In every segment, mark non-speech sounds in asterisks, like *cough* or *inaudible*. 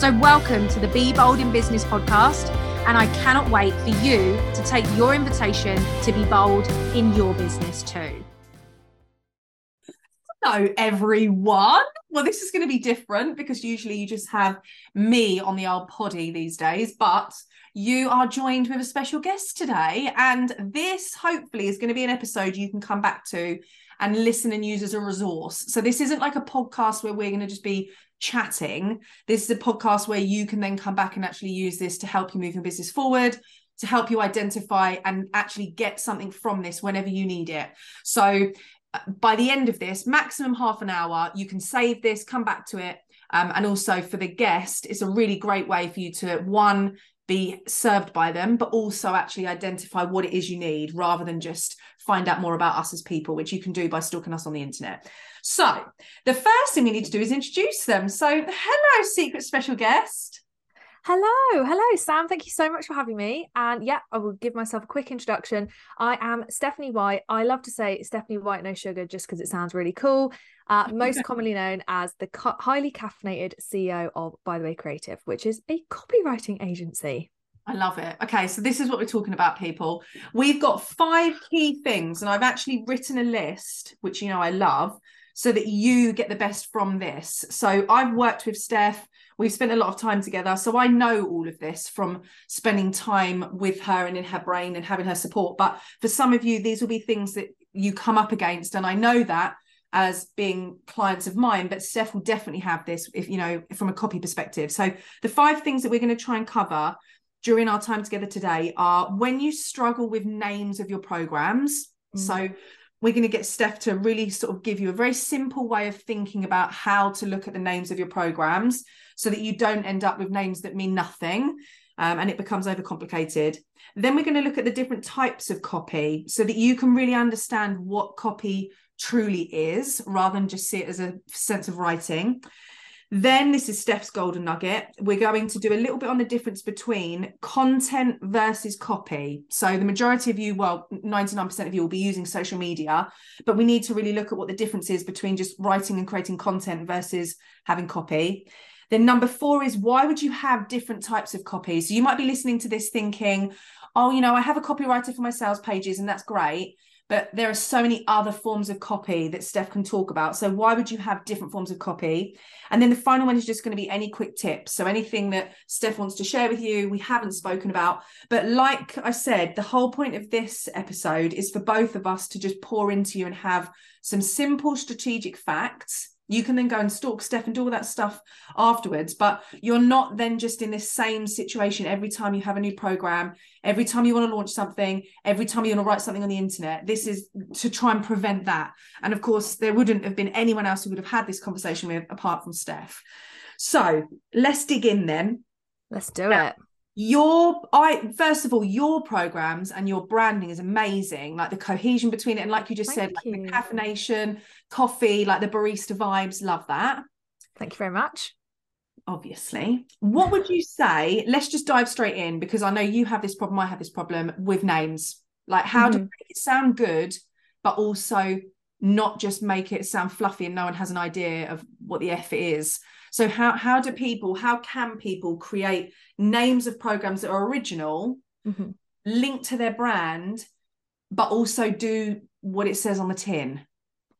So, welcome to the Be Bold in Business podcast and I cannot wait for you to take your invitation to be bold in your business too. Hello, everyone. Well, this is going to be different because usually you just have me on the old poddy these days, but you are joined with a special guest today. And this hopefully is going to be an episode you can come back to and listen and use as a resource. So, this isn't like a podcast where we're going to just be chatting. This is a podcast where you can then come back and actually use this to help you move your business forward, to help you identify and actually get something from this whenever you need it. So, uh, by the end of this, maximum half an hour, you can save this, come back to it. Um, and also for the guest, it's a really great way for you to one, be served by them, but also actually identify what it is you need rather than just find out more about us as people, which you can do by stalking us on the internet. So, the first thing we need to do is introduce them. So, hello, secret special guest. Hello, hello, Sam. Thank you so much for having me. And yeah, I will give myself a quick introduction. I am Stephanie White. I love to say Stephanie White No Sugar just because it sounds really cool. Uh, *laughs* most commonly known as the co- highly caffeinated CEO of By the Way Creative, which is a copywriting agency. I love it. Okay, so this is what we're talking about, people. We've got five key things, and I've actually written a list, which you know I love, so that you get the best from this. So I've worked with Steph. We've spent a lot of time together. So I know all of this from spending time with her and in her brain and having her support. But for some of you, these will be things that you come up against. And I know that as being clients of mine, but Steph will definitely have this if you know from a copy perspective. So the five things that we're going to try and cover during our time together today are when you struggle with names of your programs. Mm. So we're going to get Steph to really sort of give you a very simple way of thinking about how to look at the names of your programs so that you don't end up with names that mean nothing um, and it becomes overcomplicated. Then we're going to look at the different types of copy so that you can really understand what copy truly is rather than just see it as a sense of writing. Then this is Steph's golden nugget. We're going to do a little bit on the difference between content versus copy. So the majority of you, well, 99% of you will be using social media, but we need to really look at what the difference is between just writing and creating content versus having copy. Then number four is why would you have different types of copy? So you might be listening to this thinking, oh, you know, I have a copywriter for my sales pages and that's great but there are so many other forms of copy that Steph can talk about. So why would you have different forms of copy? And then the final one is just going to be any quick tips. So anything that Steph wants to share with you, we haven't spoken about. But like I said, the whole point of this episode is for both of us to just pour into you and have some simple strategic facts you can then go and stalk Steph and do all that stuff afterwards. But you're not then just in this same situation every time you have a new program, every time you want to launch something, every time you want to write something on the internet. This is to try and prevent that. And of course, there wouldn't have been anyone else who would have had this conversation with apart from Steph. So let's dig in then. Let's do now, it your i first of all your programs and your branding is amazing like the cohesion between it and like you just Thank said you. like the caffeination coffee like the barista vibes love that Thank you very much obviously what would you say let's just dive straight in because i know you have this problem i have this problem with names like how mm-hmm. to make it sound good but also not just make it sound fluffy and no one has an idea of what the F is. So how how do people, how can people create names of programs that are original, Mhm. linked to their brand, but also do what it says on the tin?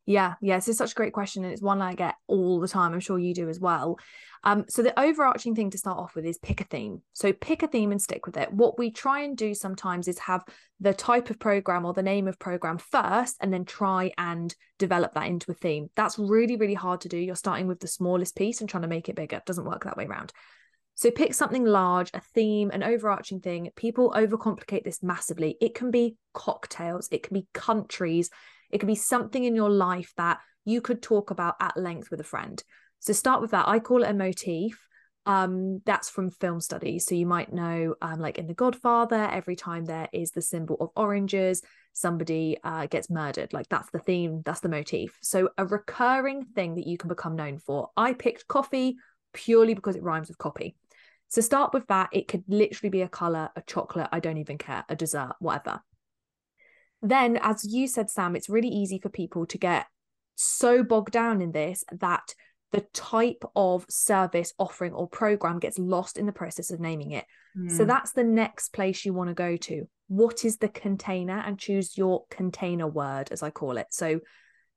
Yeah, yeah, is such a great question, and it's one I get all the time. I'm sure you do as well. Um, so the overarching thing to start off with is pick a theme. So pick a theme and stick with it. What we try and do sometimes is have the type of program or the name of program first, and then try and develop that into a theme. That's really, really hard to do. You're starting with the smallest piece and trying to make it bigger. It doesn't work that way around. So pick something large, a theme, an overarching thing. People overcomplicate this massively. It can be cocktails, it can be countries, it could be something in your life that you could talk about at length with a friend. So start with that. I call it a motif. Um, that's from film studies. So you might know, um, like in The Godfather, every time there is the symbol of oranges, somebody uh, gets murdered. Like that's the theme, that's the motif. So a recurring thing that you can become known for. I picked coffee purely because it rhymes with copy. So start with that. It could literally be a color, a chocolate, I don't even care, a dessert, whatever. Then, as you said, Sam, it's really easy for people to get so bogged down in this that the type of service offering or program gets lost in the process of naming it. So Mm. that's the next place you want to go to. What is the container? And choose your container word, as I call it. So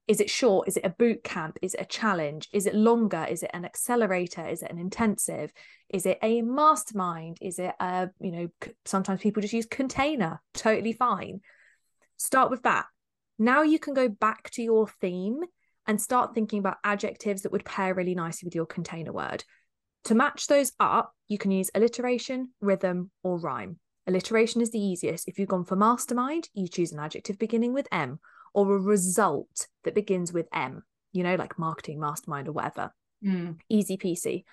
is it short? Is it a boot camp? Is it a challenge? Is it longer? Is it an accelerator? Is it an intensive? Is it a mastermind? Is it a, you know, sometimes people just use container, totally fine. Start with that. Now you can go back to your theme and start thinking about adjectives that would pair really nicely with your container word. To match those up, you can use alliteration, rhythm, or rhyme. Alliteration is the easiest. If you've gone for mastermind, you choose an adjective beginning with M or a result that begins with M, you know, like marketing, mastermind, or whatever. Mm. Easy peasy.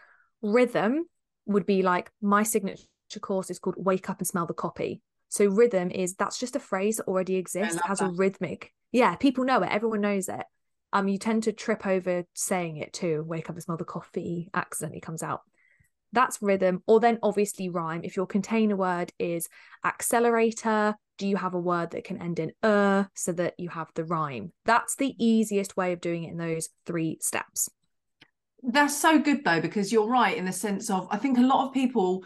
Rhythm would be like my signature course is called Wake Up and Smell the Copy. So rhythm is that's just a phrase that already exists, has a rhythmic. Yeah, people know it, everyone knows it. Um, you tend to trip over saying it too. Wake up and smell the coffee accidentally comes out. That's rhythm, or then obviously rhyme. If your container word is accelerator, do you have a word that can end in er so that you have the rhyme? That's the easiest way of doing it in those three steps. That's so good though, because you're right in the sense of I think a lot of people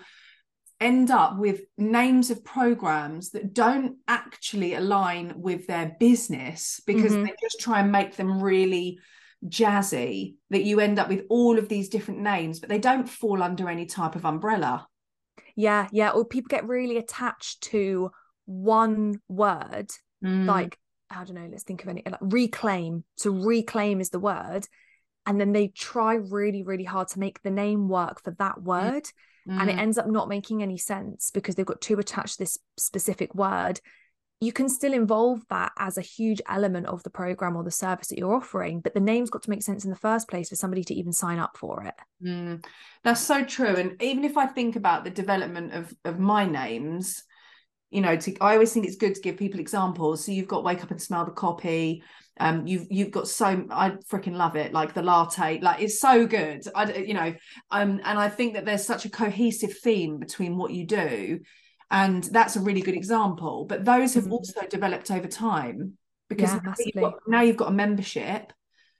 end up with names of programs that don't actually align with their business because Mhm. they just try and make them really jazzy that you end up with all of these different names but they don't fall under any type of umbrella Yeah, yeah. Or people get really attached to one word, Mm. like I don't know. Let's think of any like reclaim. So reclaim is the word, and then they try really, really hard to make the name work for that word, and it Mm. ends up not making any sense because they've got too attached to this specific word. You can still involve that as a huge element of the program or the service that you're offering, but the name's got to make sense in the first place for somebody to even sign up for it. Mm, that's so true. And even if I think about the development of of my names, you know, to, I always think it's good to give people examples. So you've got wake up and smell the copy. Um, you've you've got so I freaking love it, like the latte, like it's so good. i you know, um, and I think that there's such a cohesive theme between what you do, and that's a really good example. But those have Mhm. also developed over time because Yeah, now, you've got, now you've got a membership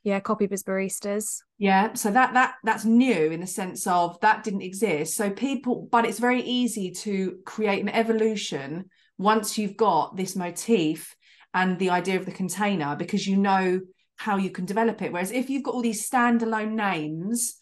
Yeah, copy biz baristas. yeah, so that that that's new in the sense of that didn't exist. So people, but it's very easy to create an evolution once you've got this motif and the idea of the container because you know how you can develop it. Whereas if you've got all these standalone names,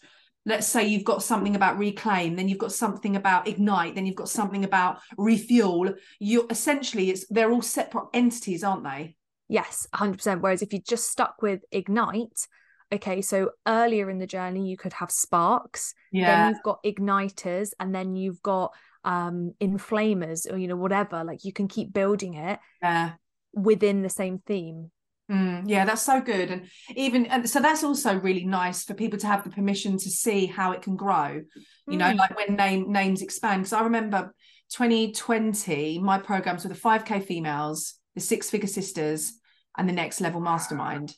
let's say you've got something about reclaim, then you've got something about ignite, then you've got something about refuel. You essentially it's they're all separate entities, aren't they? Yes, 100%. Whereas if you just stuck with Ignite, okay, so earlier in the journey, you could have sparks, yeah. then you've got igniters, and then you've got um inflamers or you know whatever like you can keep building it yeah. Within the same theme Mm, yeah, that's so good. And even and so that's also really nice for people to have the permission to see how it can grow. You know, Mm. like when name names expand. Because I remember 2020, my programs were the 5K females, the six figure sisters, and the next level mastermind.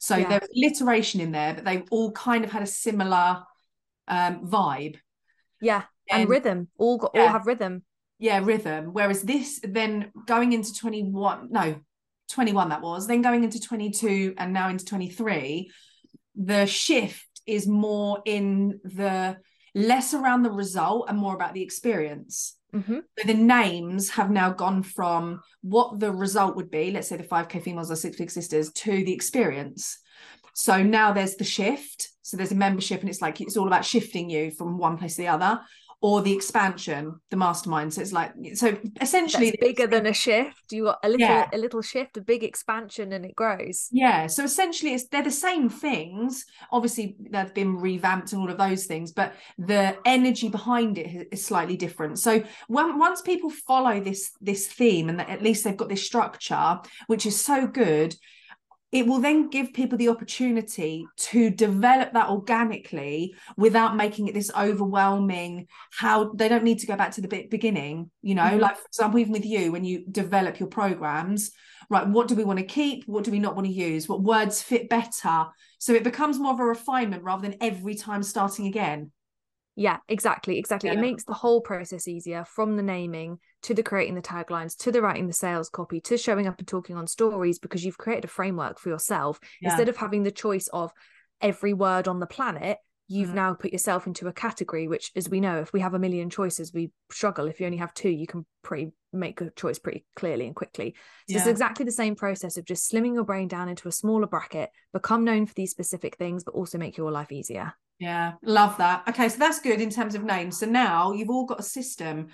So Yeah. there was alliteration in there, but they all kind of had a similar um vibe. yeah and And- rhythm all got Yeah. all have rhythm yeah rhythm whereas this then going into 21 no 21 that was, then going into 22 and now into 23, the shift is more in the less around the result and more about the experience. Mm-hmm. So the names have now gone from what the result would be, let's say the 5K females or six big sisters, to the experience. So now there's the shift. So there's a membership, and it's like it's all about shifting you from one place to the other or the expansion, the mastermind. So it's like so essentially That's bigger than a shift. You got a little Yeah. a little shift, a big expansion, and it grows. Yeah, so essentially, it's they're the same things. Obviously, they've been revamped and all of those things, but the energy behind it is- slightly different. So when, once people follow this this theme, and that at least they've got this structure, which is so good, it will then give people the opportunity to develop that organically without making it this overwhelming how they don't need to go back to the beginning you know? Mhm. like for example even with you when you develop your programs right what do we want to keep? What do we not want to use? What words fit better? So it becomes more of a refinement rather than every time starting again. Yeah, exactly, exactly. It makes the whole process easier from the naming to the creating the taglines to the writing the sales copy to showing up and talking on stories because you've created a framework for yourself instead of having the choice of every word on the planet. You've Mhm. now put yourself into a category, which, as we know, if we have a million choices, we struggle. If you only have two, you can pretty make a choice pretty clearly and quickly. So it's exactly the same process of just slimming your brain down into a smaller bracket, become known for these specific things, but also make your life easier. Yeah, love that. Okay, so that's good in terms of names. So now you've all got a system.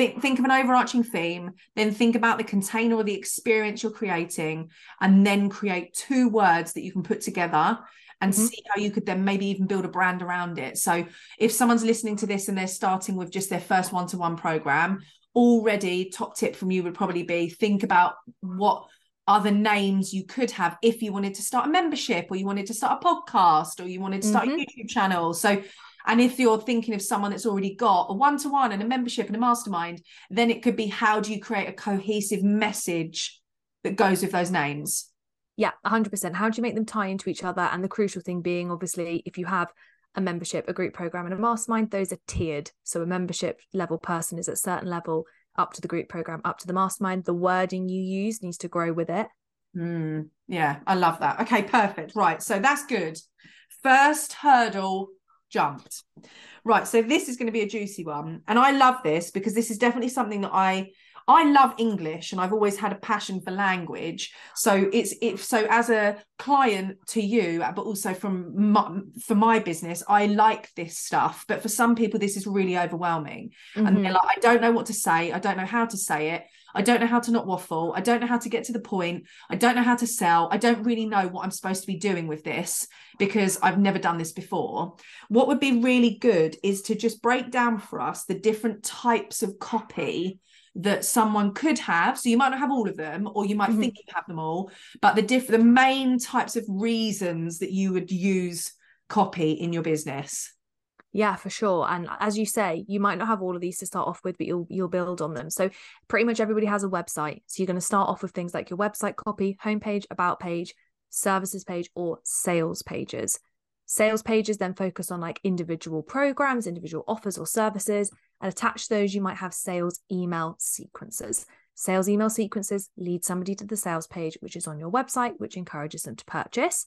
Think think of an overarching theme, then think about the container or the experience you're creating, and then create two words that you can put together and Mhm. see how you could then maybe even build a brand around it. So if someone's listening to this and they're starting with just their first one-to-one program, already top tip from you would probably be think about what other names you could have if you wanted to start a membership or you wanted to start a podcast or you wanted to start Mhm. a YouTube channel. So, and if you're thinking of someone that's already got a one to one and a membership and a mastermind, then it could be how do you create a cohesive message that goes with those names? Yeah, 100%. How do you make them tie into each other? And the crucial thing being, obviously, if you have a membership, a group program, and a mastermind, those are tiered. So a membership level person is at a certain level up to the group program, up to the mastermind. The wording you use needs to grow with it. Hmm. yeah, I love that. Okay, perfect. Right. So that's good. First hurdle jumped. Right. So this is going to be a juicy one. And I love this because this is definitely something that I I love English and I've always had a passion for language. So it's if so as a client to you, but also from my, for my business, I like this stuff. But for some people, this is really overwhelming and Mhm. they're like, I don't know what to say. I don't know how to say it. I don't know how to not waffle. I don't know how to get to the point. I don't know how to sell. I don't really know what I'm supposed to be doing with this because I've never done this before. What would be really good is to just break down for us the different types of copy that someone could have. So you might not have all of them, or you might Mhm. think you have them all, but the diff the main types of reasons that you would use copy in your business. Yeah, for sure. And as you say, you might not have all of these to start off with, but you'll you'll build on them. So pretty much everybody has a website. So you're going to start off with things like your website copy, homepage, about page, services page, or sales pages. Sales pages then focus on like individual programs, individual offers or services, and attach those you might have sales email sequences. Sales email sequences lead somebody to the sales page, which is on your website, which encourages them to purchase.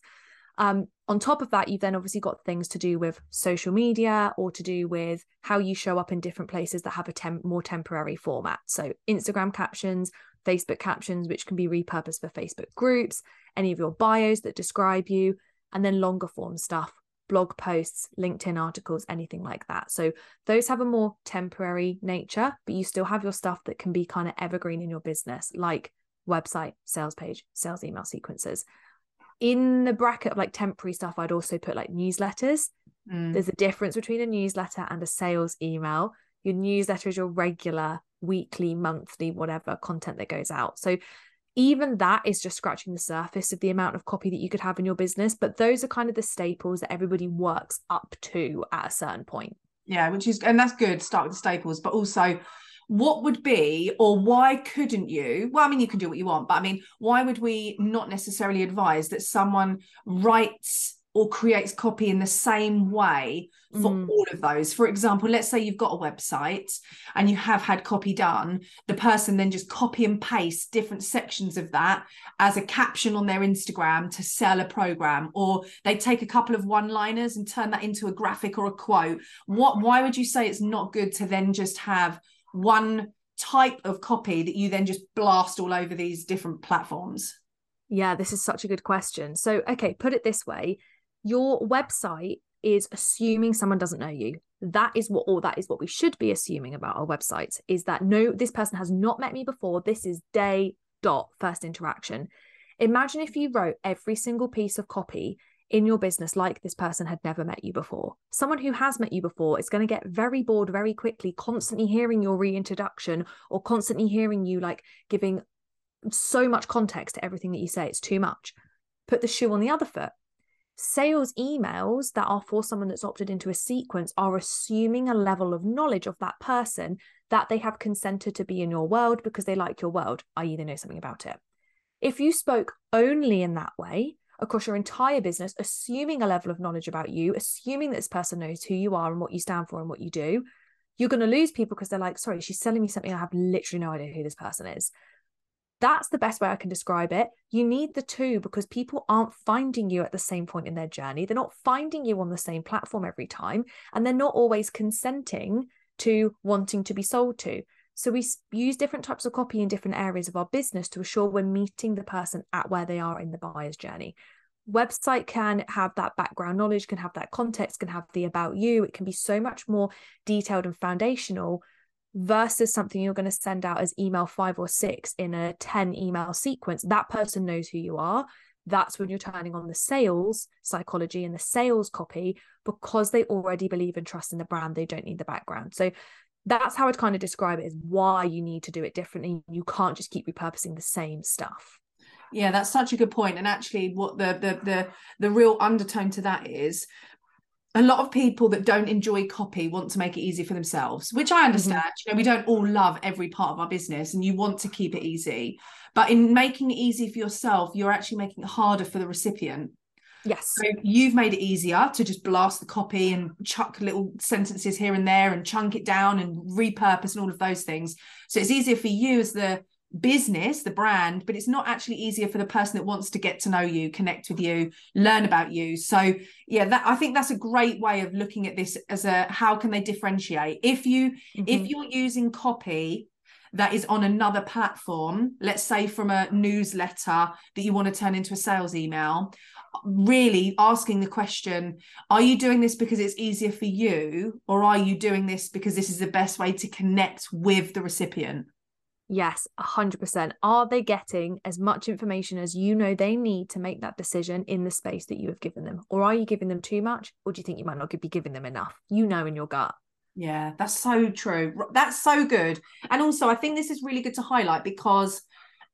Um, on top of that, you've then obviously got things to do with social media or to do with how you show up in different places that have a tem- more temporary format. So, Instagram captions, Facebook captions, which can be repurposed for Facebook groups, any of your bios that describe you, and then longer form stuff, blog posts, LinkedIn articles, anything like that. So, those have a more temporary nature, but you still have your stuff that can be kind of evergreen in your business, like website, sales page, sales email sequences in the bracket of like temporary stuff, I'd also put like newsletters. Mm. There's a difference between a newsletter and a sales email. Your newsletter is your regular weekly, monthly, whatever content that goes out. So even that is just scratching the surface of the amount of copy that you could have in your business. But those are kind of the staples that everybody works up to at a certain point. Yeah, which is and that's good. Start with the staples, but also what would be or why couldn't you? Well, I mean, you can do what you want, but I mean, why would we not necessarily advise that someone writes or creates copy in the same way for Mm. all of those. For example, let's say you've got a website and you have had copy done, the person then just copy and paste different sections of that as a caption on their Instagram to sell a program, or they take a couple of one liners and turn that into a graphic or a quote. What, why would you say it's not good to then just have one type of copy that you then just blast all over these different platforms? Yeah, this is such a good question. So, okay, put it this way your website is assuming someone doesn't know you. That is what, or that is what we should be assuming about our websites is that no, this person has not met me before. This is day dot first interaction. Imagine if you wrote every single piece of copy in your business like this person had never met you before. Someone who has met you before is going to get very bored very quickly, constantly hearing your reintroduction or constantly hearing you like giving so much context to everything that you say. It's too much. Put the shoe on the other foot. Sales emails that are for someone that's opted into a sequence are assuming a level of knowledge of that person that they have consented to be in your world because they like your world, i.e., they know something about it. If you spoke only in that way across your entire business, assuming a level of knowledge about you, assuming that this person knows who you are and what you stand for and what you do, you're going to lose people because they're like, sorry, she's selling me something I have literally no idea who this person is. That's the best way I can describe it. You need the two because people aren't finding you at the same point in their journey. They're not finding you on the same platform every time, and they're not always consenting to wanting to be sold to. So we use different types of copy in different areas of our business to assure we're meeting the person at where they are in the buyer's journey. Website can have that background knowledge, can have that context, can have the about you. It can be so much more detailed and foundational versus something you're going to send out as email five or six in a 10 email sequence. That person knows who you are. That's when you're turning on the sales psychology and the sales copy because they already believe and trust in the brand. They don't need the background. So that's how I'd kind of describe it is why you need to do it differently. You can't just keep repurposing the same stuff. Yeah, that's such a good point. And actually, what the the the the real undertone to that is a lot of people that don't enjoy copy want to make it easy for themselves, which I understand. Mm-hmm. You know, we don't all love every part of our business and you want to keep it easy. But in making it easy for yourself, you're actually making it harder for the recipient. Yes. So you've made it easier to just blast the copy and chuck little sentences here and there and chunk it down and repurpose and all of those things. So it's easier for you as the business, the brand, but it's not actually easier for the person that wants to get to know you, connect with you, learn about you. So yeah, that I think that's a great way of looking at this as a how can they differentiate? If you mm-hmm. if you're using copy that is on another platform, let's say from a newsletter that you want to turn into a sales email, really asking the question are you doing this because it's easier for you or are you doing this because this is the best way to connect with the recipient Yes, 100%. Are they getting as much information as you know they need to make that decision in the space that you have given them? Or are you giving them too much? Or do you think you might not be giving them enough? You know in your gut. Yeah, that's so true. That's so good. And also, I think this is really good to highlight because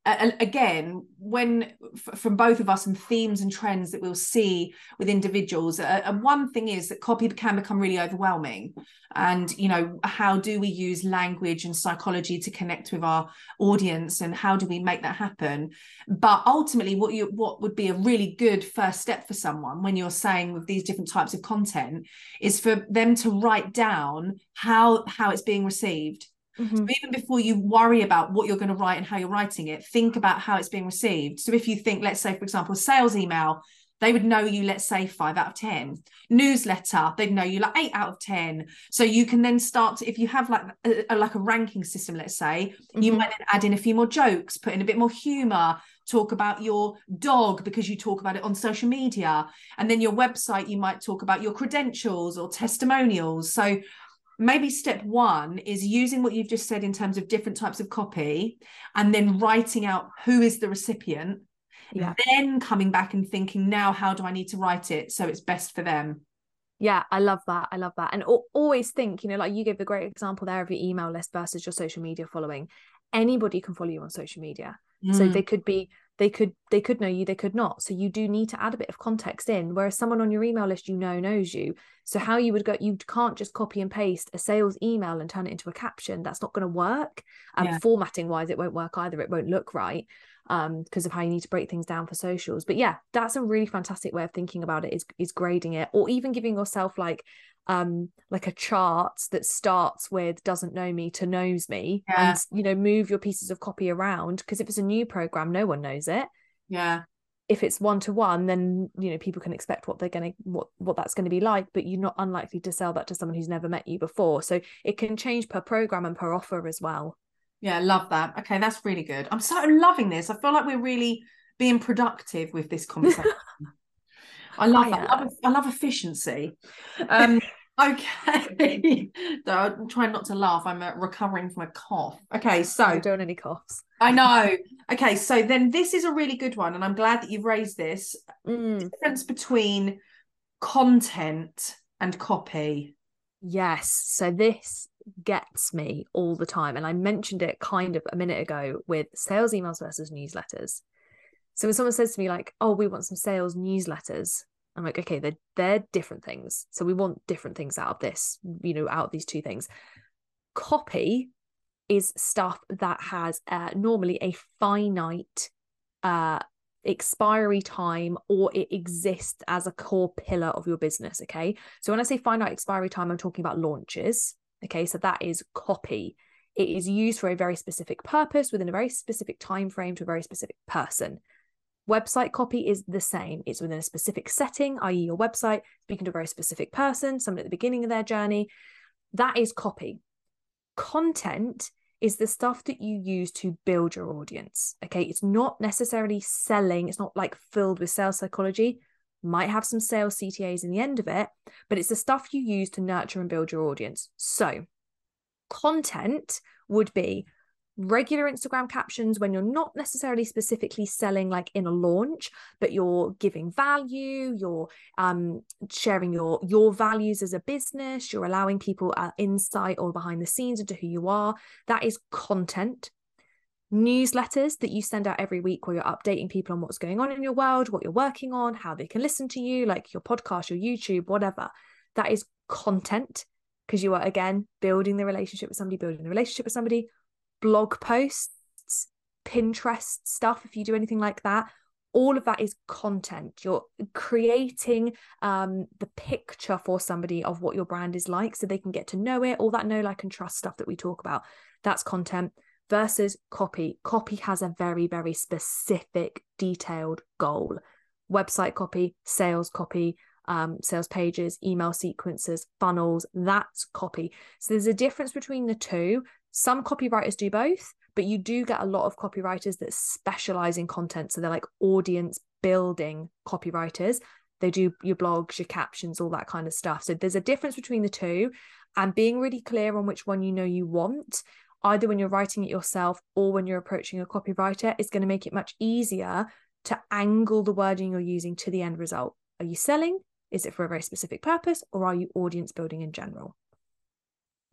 again when f- from both of us and themes and trends that we'll see with individuals uh, and one thing is that copy can become really overwhelming. And you know how do we use language and psychology to connect with our audience and how do we make that happen? But ultimately what you what would be a really good first step for someone when you're saying with these different types of content is for them to write down how how it's being received Mm-hmm. So even before you worry about what you're going to write and how you're writing it, think about how it's being received. So if you think, let's say, for example, sales email, they would know you, let's say, five out of 10. Newsletter, they'd know you like eight out of 10. So you can then start to, if you have like a, like a ranking system, let's say, mm-hmm. you might then add in a few more jokes, put in a bit more humor, talk about your dog because you talk about it on social media. And then your website, you might talk about your credentials or testimonials. So maybe step one is using what you've just said in terms of different types of copy and then writing out who is the recipient yeah. then coming back and thinking now how do i need to write it so it's best for them? Yeah i love that. I love that. And always think you know like you gave the great example there of your email list versus your social media following. Anybody can follow you on social media. Mm. so they could be they could they could know you they could not. So you do need to add a bit of context in whereas someone on your email list you know knows you. So how you would go you can't just copy and paste a sales email and turn it into a caption. That's not going to work. And yeah. formatting wise it won't work either. It won't look right um because of how you need to break things down for socials but yeah that's a really fantastic way of thinking about it is is grading it or even giving yourself like um like a chart that starts with doesn't know me to knows me Yeah. and you know move your pieces of copy around because if it's a new program no one knows it Yeah. if it's one to one then you know people can expect what they're going to what what that's going to be like but you're not unlikely to sell that to someone who's never met you before so it can change per program and per offer as well Yeah, love that. Okay, that's really good. I'm so loving this. I feel like we're really being productive with this *laughs* conversation. I love I that. I love, I love efficiency. Um, *laughs* okay. *laughs* so I'm trying not to laugh. I'm uh, recovering from a cough. Okay, so I don't any coughs I know. Okay, so then this is a really good one, and I'm glad that you've raised this Mm, difference between content and copy. yes so this gets me all the time and i mentioned it kind of a minute ago with sales emails versus newsletters. So when someone says to me like oh we want some sales newsletters i'm like okay they're they're different things. So we want different things out of this you know out of these two things. Copy is stuff that has uh, normally a finite uh expiry time or it exists as a core pillar of your business okay? So when i say finite expiry time i'm talking about launches okay so that is copy it is used for a very specific purpose within a very specific time frame to a very specific person website copy is the same it's within a specific setting i.e your website speaking to a very specific person someone at the beginning of their journey that is copy content is the stuff that you use to build your audience. Okay. It's not necessarily selling, it's not like filled with sales psychology. Might have some sales CTAs in the end of it, but it's the stuff you use to nurture and build your audience. So, content would be regular Instagram captions when you're not necessarily specifically selling like in a launch, but you're giving value, you're um, sharing your your values as a business, you're allowing people uh, insight or behind the scenes into who you are. That is content. Newsletters that you send out every week where you're updating people on what's going on in your world, what you're working on, how they can listen to you, like your podcast, your YouTube, whatever. That is content because you are again building the relationship with somebody, building the relationship with somebody blog posts, Pinterest stuff, if you do anything like that, all of that is content. You're creating um, the picture for somebody of what your brand is like so they can get to know it, all that know, like, and trust stuff that we talk about. That's content versus copy. Copy has a very, very specific, detailed goal. Website copy, sales copy, um, sales pages, email sequences, funnels, that's copy. So there's a difference between the two. Some copywriters do both, but you do get a lot of copywriters that specialize in content. So they're like audience building copywriters. They do your blogs, your captions, all that kind of stuff. So there's a difference between the two. And being really clear on which one you know you want, either when you're writing it yourself or when you're approaching a copywriter, is going to make it much easier to angle the wording you're using to the end result. Are you selling? Is it for a very specific purpose or are you audience building in general?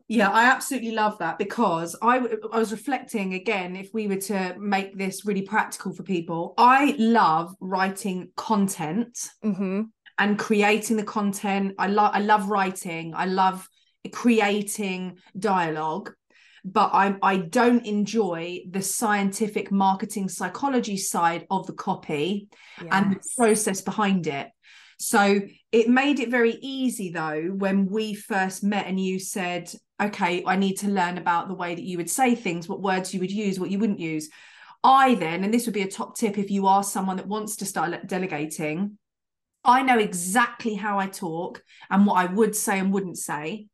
Yeah, I absolutely love that because I, I was reflecting again if we were to make this really practical for people. I love writing content Mm-hmm. and creating the content. I love I love writing. I love creating dialogue, but I I don't enjoy the scientific marketing psychology side of the copy and the process behind it. So it made it very easy though when we first met and you said, okay, I need to learn about the way that you would say things, what words you would use, what you wouldn't use. I then, and this would be a top tip if you are someone that wants to start delegating, I know exactly how I talk and what I would say and wouldn't say.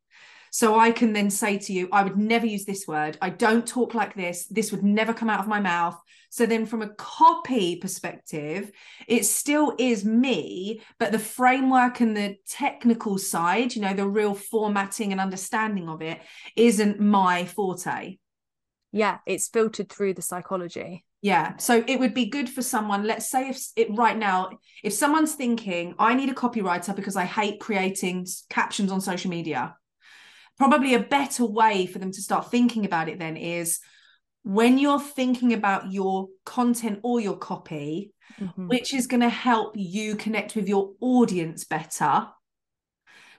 So I can then say to you, I would never use this word. I don't talk like this. This would never come out of my mouth. So then, from a copy perspective, it still is me, but the framework and the technical side, you know, the real formatting and understanding of it isn't my forte. Yeah, it's filtered through the psychology. Yeah. So it would be good for someone, let's say if it right now, if someone's thinking, I need a copywriter because I hate creating captions on social media, probably a better way for them to start thinking about it then is when you're thinking about your content or your copy, Mhm. which is going to help you connect with your audience better.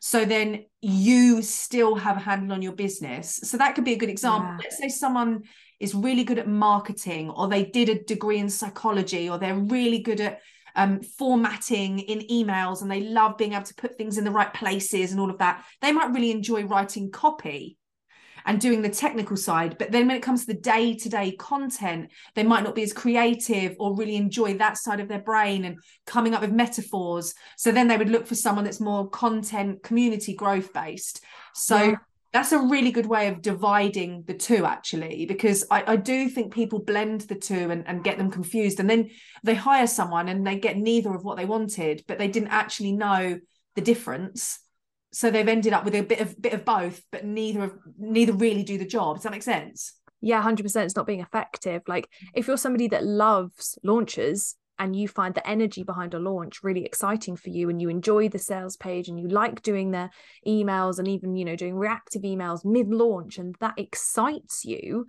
so then you still have a handle on your business so that could be a good example Yeah. let's say someone is really good at marketing or they did a degree in psychology or they're really good at um, formatting in emails and they love being able to put things in the right places and all of that they might really enjoy writing copy and doing the technical side. But then when it comes to the day-to-day content they might not be as creative or really enjoy that side of their brain and coming up with metaphors. So then they would look for someone that's more content community growth based so Yeah. That's a really good way of dividing the two actually because I, I do think people blend the two and, and get them confused and then they hire someone and they get neither of what they wanted but they didn't actually know the difference. So they've ended up with a bit of bit of both but neither of neither really do the job. Does that make sense? Yeah 100% it's not being effective. Like if you're somebody that loves launches and you find the energy behind a launch really exciting for you and you enjoy the sales page and you like doing their emails and even you know doing reactive emails mid launch and that excites you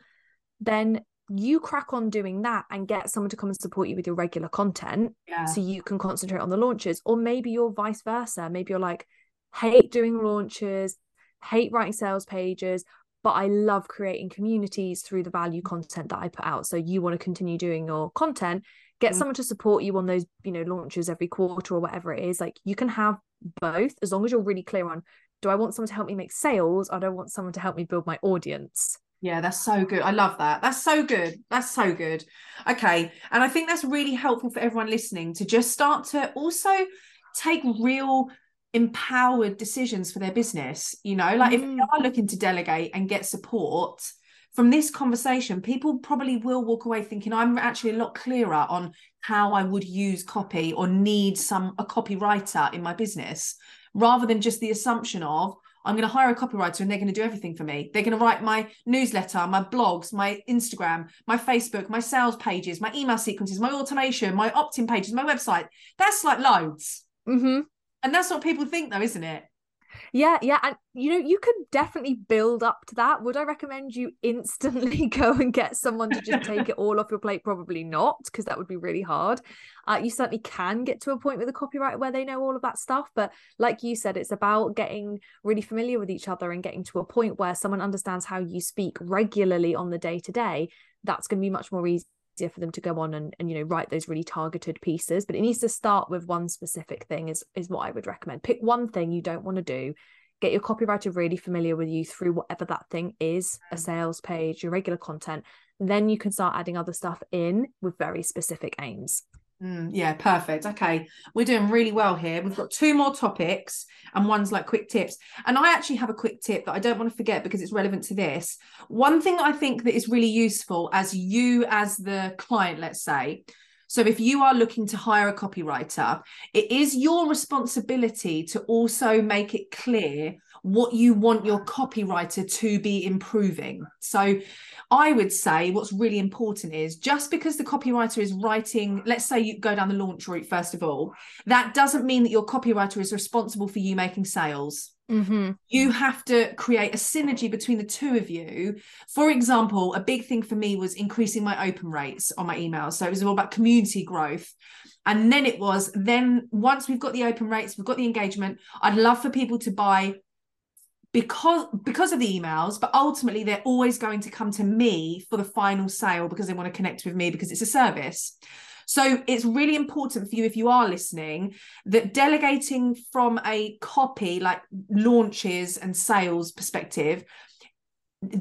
then you crack on doing that and get someone to come and support you with your regular content yeah. so you can concentrate on the launches. Or maybe you're vice versa. Maybe you're like hate doing launches hate writing sales pages but I love creating communities through the value content that I put out. So you want to continue doing your content get Mm. someone to support you on those you know launches every quarter or whatever it is like you can have both as long as you're really clear on do I want someone to help me make sales i don't want someone to help me build my audience Yeah, that's so good. I love that. That's so good. That's so good. Okay. And I think that's really helpful for everyone listening to just start to also take real empowered decisions for their business. You know, like if Mm. you are looking to delegate and get support from this conversation, people probably will walk away thinking I'm actually a lot clearer on how I would use copy or need some a copywriter in my business rather than just the assumption of I'm going to hire a copywriter and they're going to do everything for me. They're going to write my newsletter, my blogs, my Instagram, my Facebook, my sales pages, my email sequences, my automation, my opt in pages, my website. That's like loads. mm-hmm. And that's what people think, though, isn't it? Yeah, yeah, and you know, you could definitely build up to that. Would I recommend you instantly *laughs* go and get someone to just take it all off your plate? Probably not, because that would be really hard. Uh, you certainly can get to a point with a copywriter where they know all of that stuff, but like you said, it's about getting really familiar with each other and getting to a point where someone understands how you speak regularly on the day to day. That's going to be much more easy easier for them to go on and, and you know write those really targeted pieces but it needs to start with one specific thing is is what i would recommend. Pick one thing you don't want to do get your copywriter really familiar with you through whatever that thing is a mm. sales page your regular content then you can start adding other stuff in with very specific aims Mm, yeah, perfect. Okay, we're doing really well here. We've got two more topics, and one's like quick tips. And I actually have a quick tip that I don't want to forget because it's relevant to this. One thing I think that is really useful as you, as the client, let's say, so if you are looking to hire a copywriter, it is your responsibility to also make it clear what you want your copywriter to be improving. So I would say what's really important is just because the copywriter is writing, let's say you go down the launch route first of all, that doesn't mean that your copywriter is responsible for you making sales mm-hmm. you have to create a synergy between the two of you. For example, a big thing for me was increasing my open rates on my emails. So it was all about community growth. And then it was, then once we've got the open rates, we've got the engagement, I'd love for people to buy because because of the emails but ultimately they're always going to come to me for the final sale because they want to connect with me because it's a service so it's really important for you if you are listening that delegating from a copy like launches and sales perspective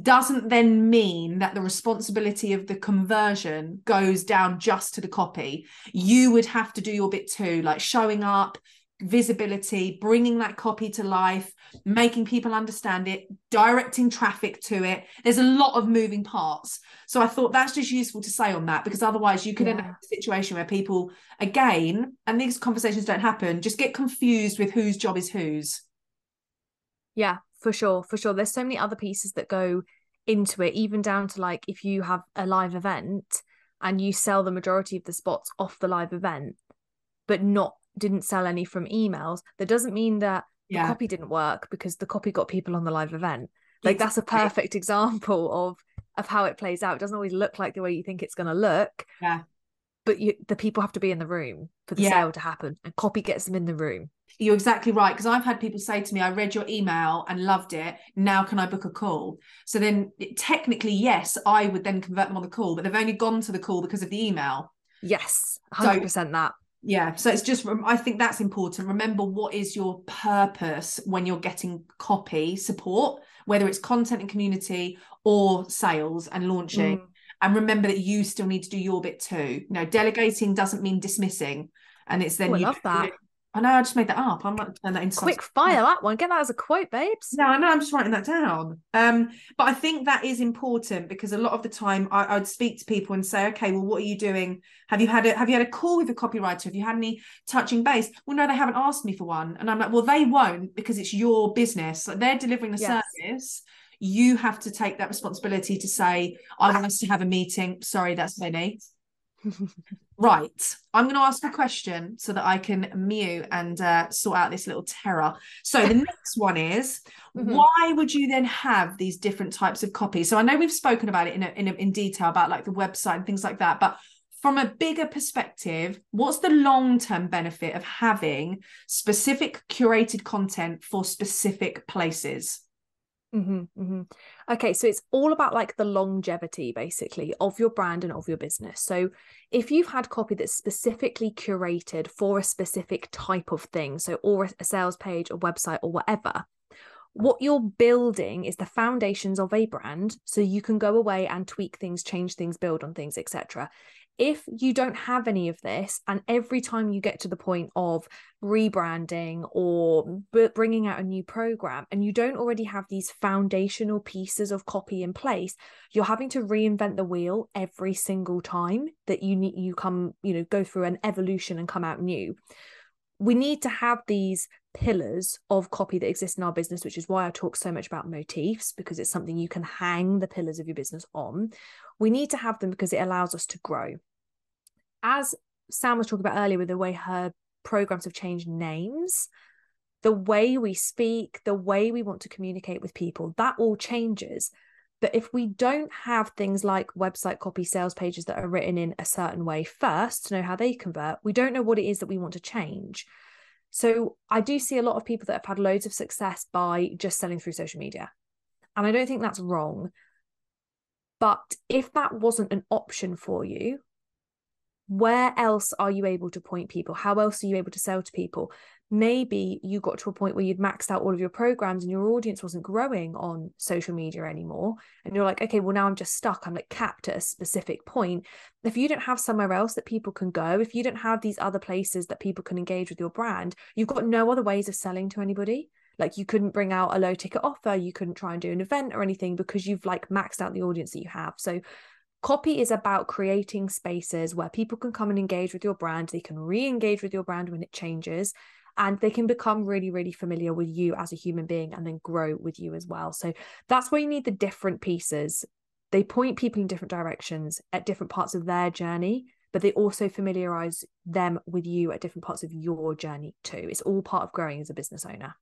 doesn't then mean that the responsibility of the conversion goes down just to the copy. You would have to do your bit too, like showing up, visibility, bringing that copy to life, making people understand it, directing traffic to it. There's a lot of moving parts. So I thought that's just useful to say on that because otherwise you could end up in a situation where people, again, and these conversations don't happen, just get confused with whose job is whose. Yeah, for sure, for sure. There's so many other pieces that go into it, even down to like if you have a live event and you sell the majority of the spots off the live event, but not didn't sell any from emails, that doesn't mean that the copy didn't work because the copy got people on the live event. Like that's a perfect example of of how it plays out. It doesn't always look like the way you think it's going to look. Yeah. but you, the people have to be in the room for the Yeah. sale to happen and copy gets them in the room You're exactly right. Because I've had people say to me, I read your email and loved it. Now can I book a call? So then technically, yes, I would then convert them on the call, but they've only gone to the call because of the email. yes 100% that Yeah. So it's just, I think that's important. Remember what is your purpose when you're getting copy support, whether it's content and community or sales and launching. Mm. And remember that you still need to do your bit too. You know, delegating doesn't mean dismissing. And it's then Oh, I you love that. I know I just made that up. I might turn that into quick fire that one get that as a quote babes No, I know. I'm just writing that down. Um, but I think that is important because a lot of the time I, I'd speak to people and say, "Okay, well, what are you doing? Have you had a Have you had a call with a copywriter? Have you had any touching base?" Well, no, they haven't asked me for one, and I'm like, "Well, they won't because it's your business. Like they're delivering the Yes. service. You have to take that responsibility to say, I want us to have a meeting. Sorry, that's many. *laughs* Right. I'm going to ask a question so that I can mute and uh, sort out this little terror. So the *laughs* next one is Mhm. why would you then have these different types of copies? So I know we've spoken about it in a, in, a, in detail about like the website and things like that, but from a bigger perspective, what's the long term benefit of having specific curated content for specific places? Hmm hmm Okay, so it's all about like the longevity basically of your brand and of your business. So if you've had copy that's specifically curated for a specific type of thing, so or a sales page, a website, or whatever, what you're building is the foundations of a brand so you can go away and tweak things, change things, build on things, etc. If you don't have any of this, and every time you get to the point of rebranding or b- bringing out a new program, and you don't already have these foundational pieces of copy in place, you're having to reinvent the wheel every single time that you need you come, you know, go through an evolution and come out new. We need to have these pillars of copy that exist in our business, which is why I talk so much about motifs because it's something you can hang the pillars of your business on. We need to have them because it allows us to grow. As Sam was talking about earlier, with the way her programs have changed names, the way we speak, the way we want to communicate with people, that all changes. But if we don't have things like website copy sales pages that are written in a certain way first to know how they convert, we don't know what it is that we want to change. So I do see a lot of people that have had loads of success by just selling through social media. And I don't think that's wrong. But if that wasn't an option for you, where else are you able to point people? How else are you able to sell to people? Maybe you got to a point where you'd maxed out all of your programs and your audience wasn't growing on social media anymore. And you're like, okay, well, now I'm just stuck. I'm like capped at a specific point. If you don't have somewhere else that people can go, if you don't have these other places that people can engage with your brand, you've got no other ways of selling to anybody. Like you couldn't bring out a low ticket offer, you couldn't try and do an event or anything because you've like maxed out the audience that you have. So Copy is about creating spaces where people can come and engage with your brand. They can re engage with your brand when it changes, and they can become really, really familiar with you as a human being and then grow with you as well. So that's where you need the different pieces. They point people in different directions at different parts of their journey, but they also familiarize them with you at different parts of your journey too. It's all part of growing as a business owner.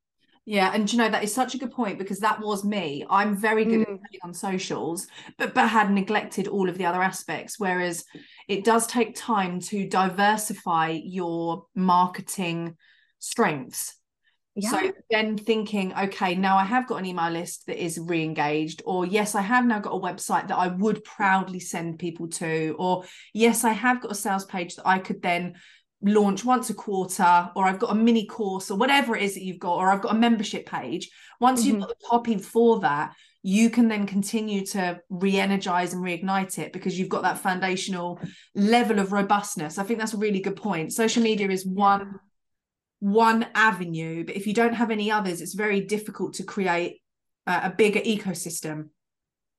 Yeah, and you know that is such a good point because that was me. I'm very good Mm. on socials, but but had neglected all of the other aspects. Whereas it does take time to diversify your marketing strengths. So then thinking, okay, now I have got an email list that is re-engaged, or yes, I have now got a website that I would proudly send people to, or yes, I have got a sales page that I could then launch once a quarter, or I've got a mini course, or whatever it is that you've got, or I've got a membership page. Once you've Mhm. got the copy for that, you can then continue to re-energize and reignite it because you've got that foundational level of robustness. I think that's a really good point. Social media is one one avenue, but if you don't have any others, it's very difficult to create a, a bigger ecosystem.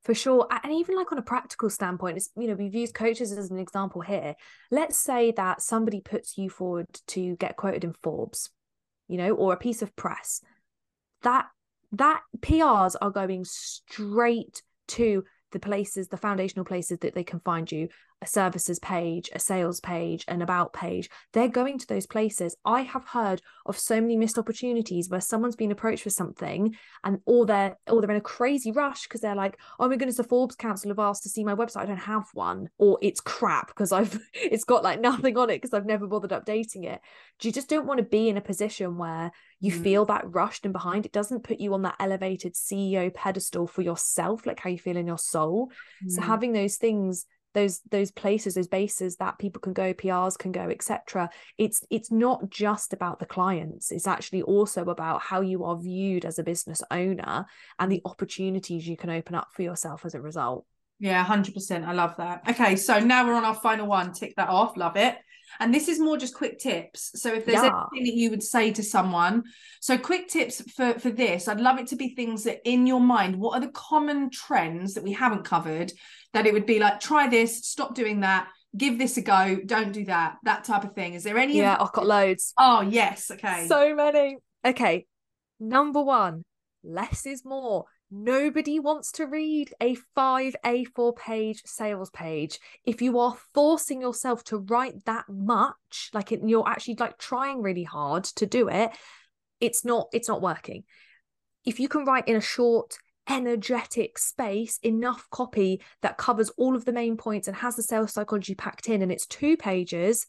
For sure. And even like on a practical standpoint, it's, you know, we've used coaches as an example here. Let's say that somebody puts you forward to get quoted in Forbes, you know, or a piece of press. That that PRs are going straight to the places, the foundational places that they can find you. A services page, a sales page, an about page. They're going to those places. I have heard of so many missed opportunities where someone's been approached for something and or they're or they're in a crazy rush because they're like, oh my goodness, the Forbes Council have asked to see my website. I don't have one, or it's crap because I've *laughs* it's got like nothing on it because I've never bothered updating it. You just don't want to be in a position where you mm. feel that rushed and behind. It doesn't put you on that elevated CEO pedestal for yourself, like how you feel in your soul. Mm. So having those things those those places those bases that people can go prs can go etc it's it's not just about the clients. It's actually also about how you are viewed as a business owner and the opportunities you can open up for yourself as a result. Yeah 100% i love that. Okay so now we're on our final one. Tick that off. Love it and this is more just quick tips. So if there's yeah. anything that you would say to someone so quick tips for for this i'd love it to be things that in your mind what are the common trends that we haven't covered that it would be like try this stop doing that give this a go don't do that that type of thing. Is there any yeah i've got loads. Oh yes okay. So many. Okay number one less is more Nobody wants to read a five A4 page sales page. If you are forcing yourself to write that much, like you're actually like trying really hard to do it, it's not it's not working. If you can write in a short, energetic space, enough copy that covers all of the main points and has the sales psychology packed in, and it's two pages,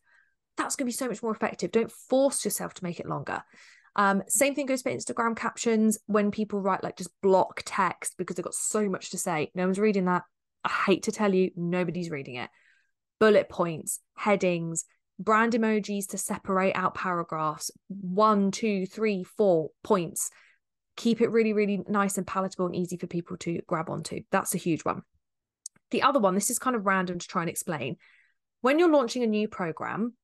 that's going to be so much more effective. Don't force yourself to make it longer. Um, same thing goes for Instagram captions when people write like just block text because they've got so much to say. No one's reading that. I hate to tell you, nobody's reading it. Bullet points, headings, brand emojis to separate out paragraphs, one, two, three, four points keep it really, really nice and palatable and easy for people to grab onto. That's a huge one. The other one, this is kind of random to try and explain. When you're launching a new program,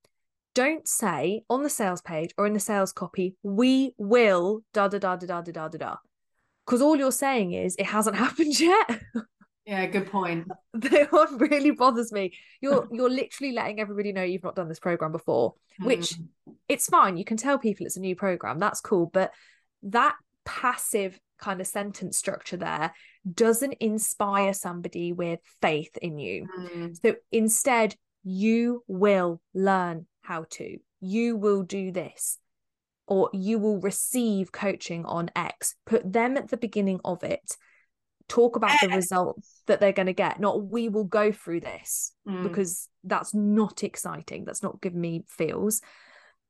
don't say on the sales page or in the sales copy, we will da da da da da da da da da. Because all you're saying is it hasn't *laughs* happened yet. Yeah, good point. *laughs* that one really bothers me. You're *laughs* you're literally letting everybody know you've not done this program before, which mm. it's fine. You can tell people it's a new program. That's cool. But that passive kind of sentence structure there doesn't inspire somebody with faith in you. Mm. So instead, you will learn how to, you will do this, or you will receive coaching on X. Put them at the beginning of it. Talk about the results that they're going to get, not we will go through this mm. because that's not exciting. That's not giving me feels.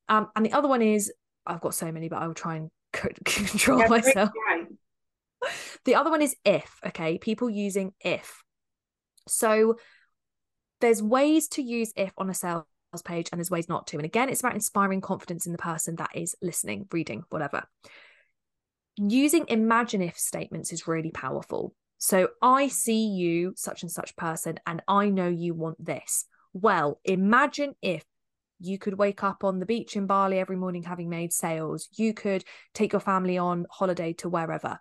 Um, and the other one is I've got so many, but I will try and *laughs* control yeah, myself. Right. The other one is if, okay, people using if. So there's ways to use if on a sales page and there's ways not to. And again, it's about inspiring confidence in the person that is listening, reading, whatever. Using imagine if statements is really powerful. So I see you, such and such person, and I know you want this. Well, imagine if you could wake up on the beach in Bali every morning having made sales. You could take your family on holiday to wherever.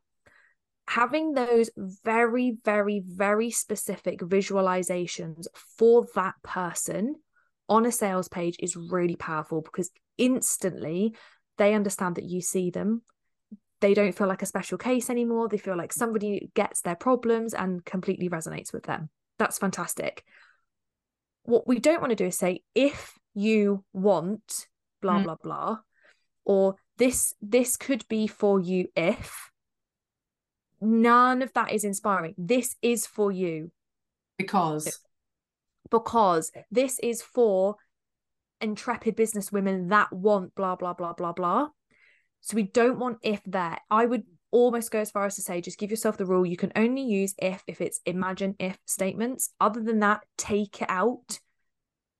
Having those very, very, very specific visualizations for that person on a sales page is really powerful because instantly they understand that you see them. They don't feel like a special case anymore. They feel like somebody gets their problems and completely resonates with them. That's fantastic. What we don't want to do is say, if you want blah mm. blah blah or this this could be for you if none of that is inspiring this is for you because because this is for intrepid business women that want blah blah blah blah blah. So we don't want if there. I would almost go as far as to say just give yourself the rule. You can only use if if it's imagine if statements. Other than that take it out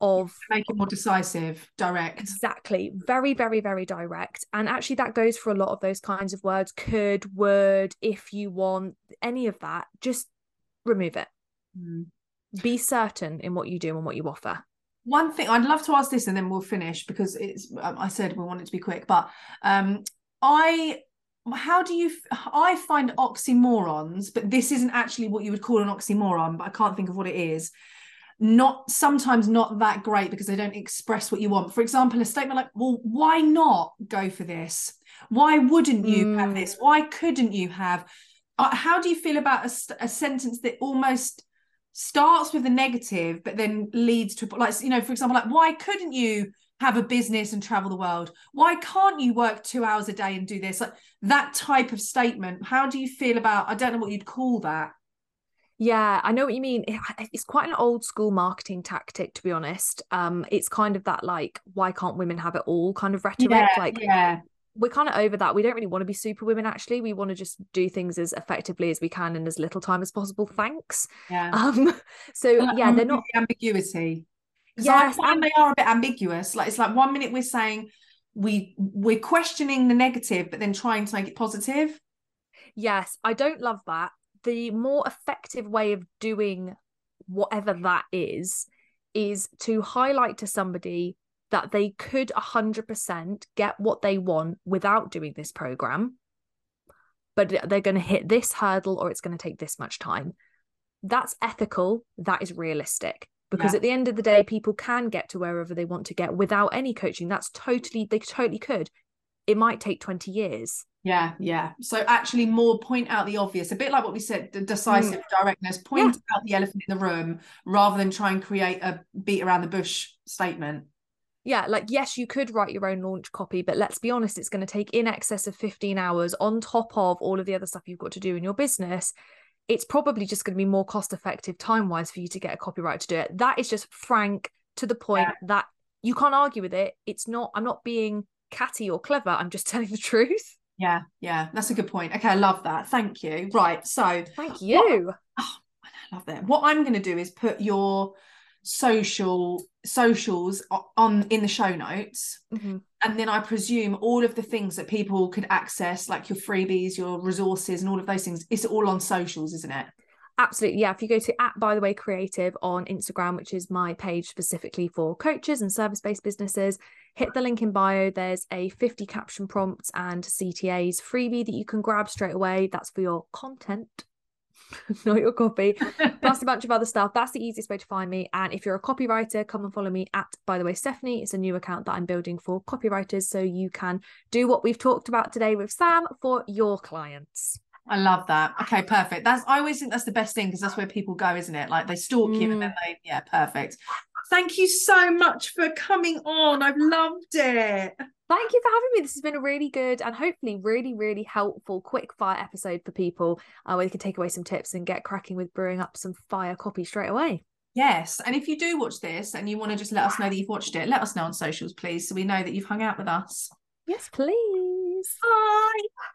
of make it more decisive direct. Exactly. Very very very direct. And actually that goes for a lot of those kinds of words could would if you want any of that. Just remove it. Mm. Be certain in what you do and what you offer one thing i'd love to ask this and then we'll finish because it's um, i said we want it to be quick but um i how do you i find oxymorons but this isn't actually what you would call an oxymoron but i can't think of what it is not sometimes not that great because they don't express what you want. For example, a statement like, well, why not go for this? Why wouldn't you mm. have this? Why couldn't you have? Uh, how do you feel about a, a sentence that almost starts with the negative, but then leads to like you know, for example, like why couldn't you have a business and travel the world? Why can't you work two hours a day and do this? Like that type of statement. How do you feel about? I don't know what you'd call that. Yeah, I know what you mean. It's quite an old school marketing tactic, to be honest. Um, it's kind of that like, why can't women have it all kind of rhetoric. Yeah, like, yeah. We're kind of over that. We don't really want to be super women. Actually, we want to just do things as effectively as we can in as little time as possible. Thanks. Yeah. Um. *laughs* So And, yeah, they're not. the ambiguity. Yes, I and- they are a bit ambiguous. Like it's like one minute we're saying we we're questioning the negative, but then trying to make it positive. Yes, I don't love that. The more effective way of doing whatever that is, is to highlight to somebody that they could 100% get what they want without doing this program, but they're going to hit this hurdle or it's going to take this much time. That's ethical. That is realistic. Because Yeah. at the end of the day, people can get to wherever they want to get without any coaching. That's totally, they totally could. It might take 20 years. Yeah, yeah. So actually, more point out the obvious, a bit like what we said, the decisive mm. directness. Point out the elephant in the room rather than try and create a beat around the bush statement. Yeah, like yes, you could write your own launch copy, but let's be honest, it's going to take in excess of 15 hours on top of all of the other stuff you've got to do in your business. It's probably just going to be more cost effective time wise for you to get a copywriter to do it. That is just frank to the point that you can't argue with it. It's not, I'm not being catty or clever. I'm just *laughs* telling the truth. Yeah, yeah. That's a good point. Okay, I love that. Thank you. Right. So Thank you. *sighs* I love that. What I'm going to do is put your social socials on in the show notes Mhm. and then i presume all of the things that people could access like your freebies your resources and all of those things it's all on socials isn't it Absolutely. Yeah. If you go to at by the way creative on Instagram, which is my page specifically for coaches and service based businesses, hit the link in bio. There's a 50 caption prompts and CTAs freebie that you can grab straight away. That's for your content, *laughs* not your copy, plus a bunch of other stuff. That's the easiest way to find me. And if you're a copywriter, come and follow me at by the way Stephanie. It's a new account that I'm building for copywriters so you can do what we've talked about today with Sam for your clients. i love that okay perfect that's i always think that's the best thing because that's where people go isn't it like they stalk you and mm. then they yeah perfect thank you so much for coming on i've loved it Thank you for having me. This has been a really good and hopefully really, really helpful quick fire episode for people uh, where you can take away some tips and get cracking with brewing up some fire copy straight away. Yes. And if you do watch this and you want to just let us know that you've watched it, let us know on socials, please, so we know that you've hung out with us. Yes, please. Bye.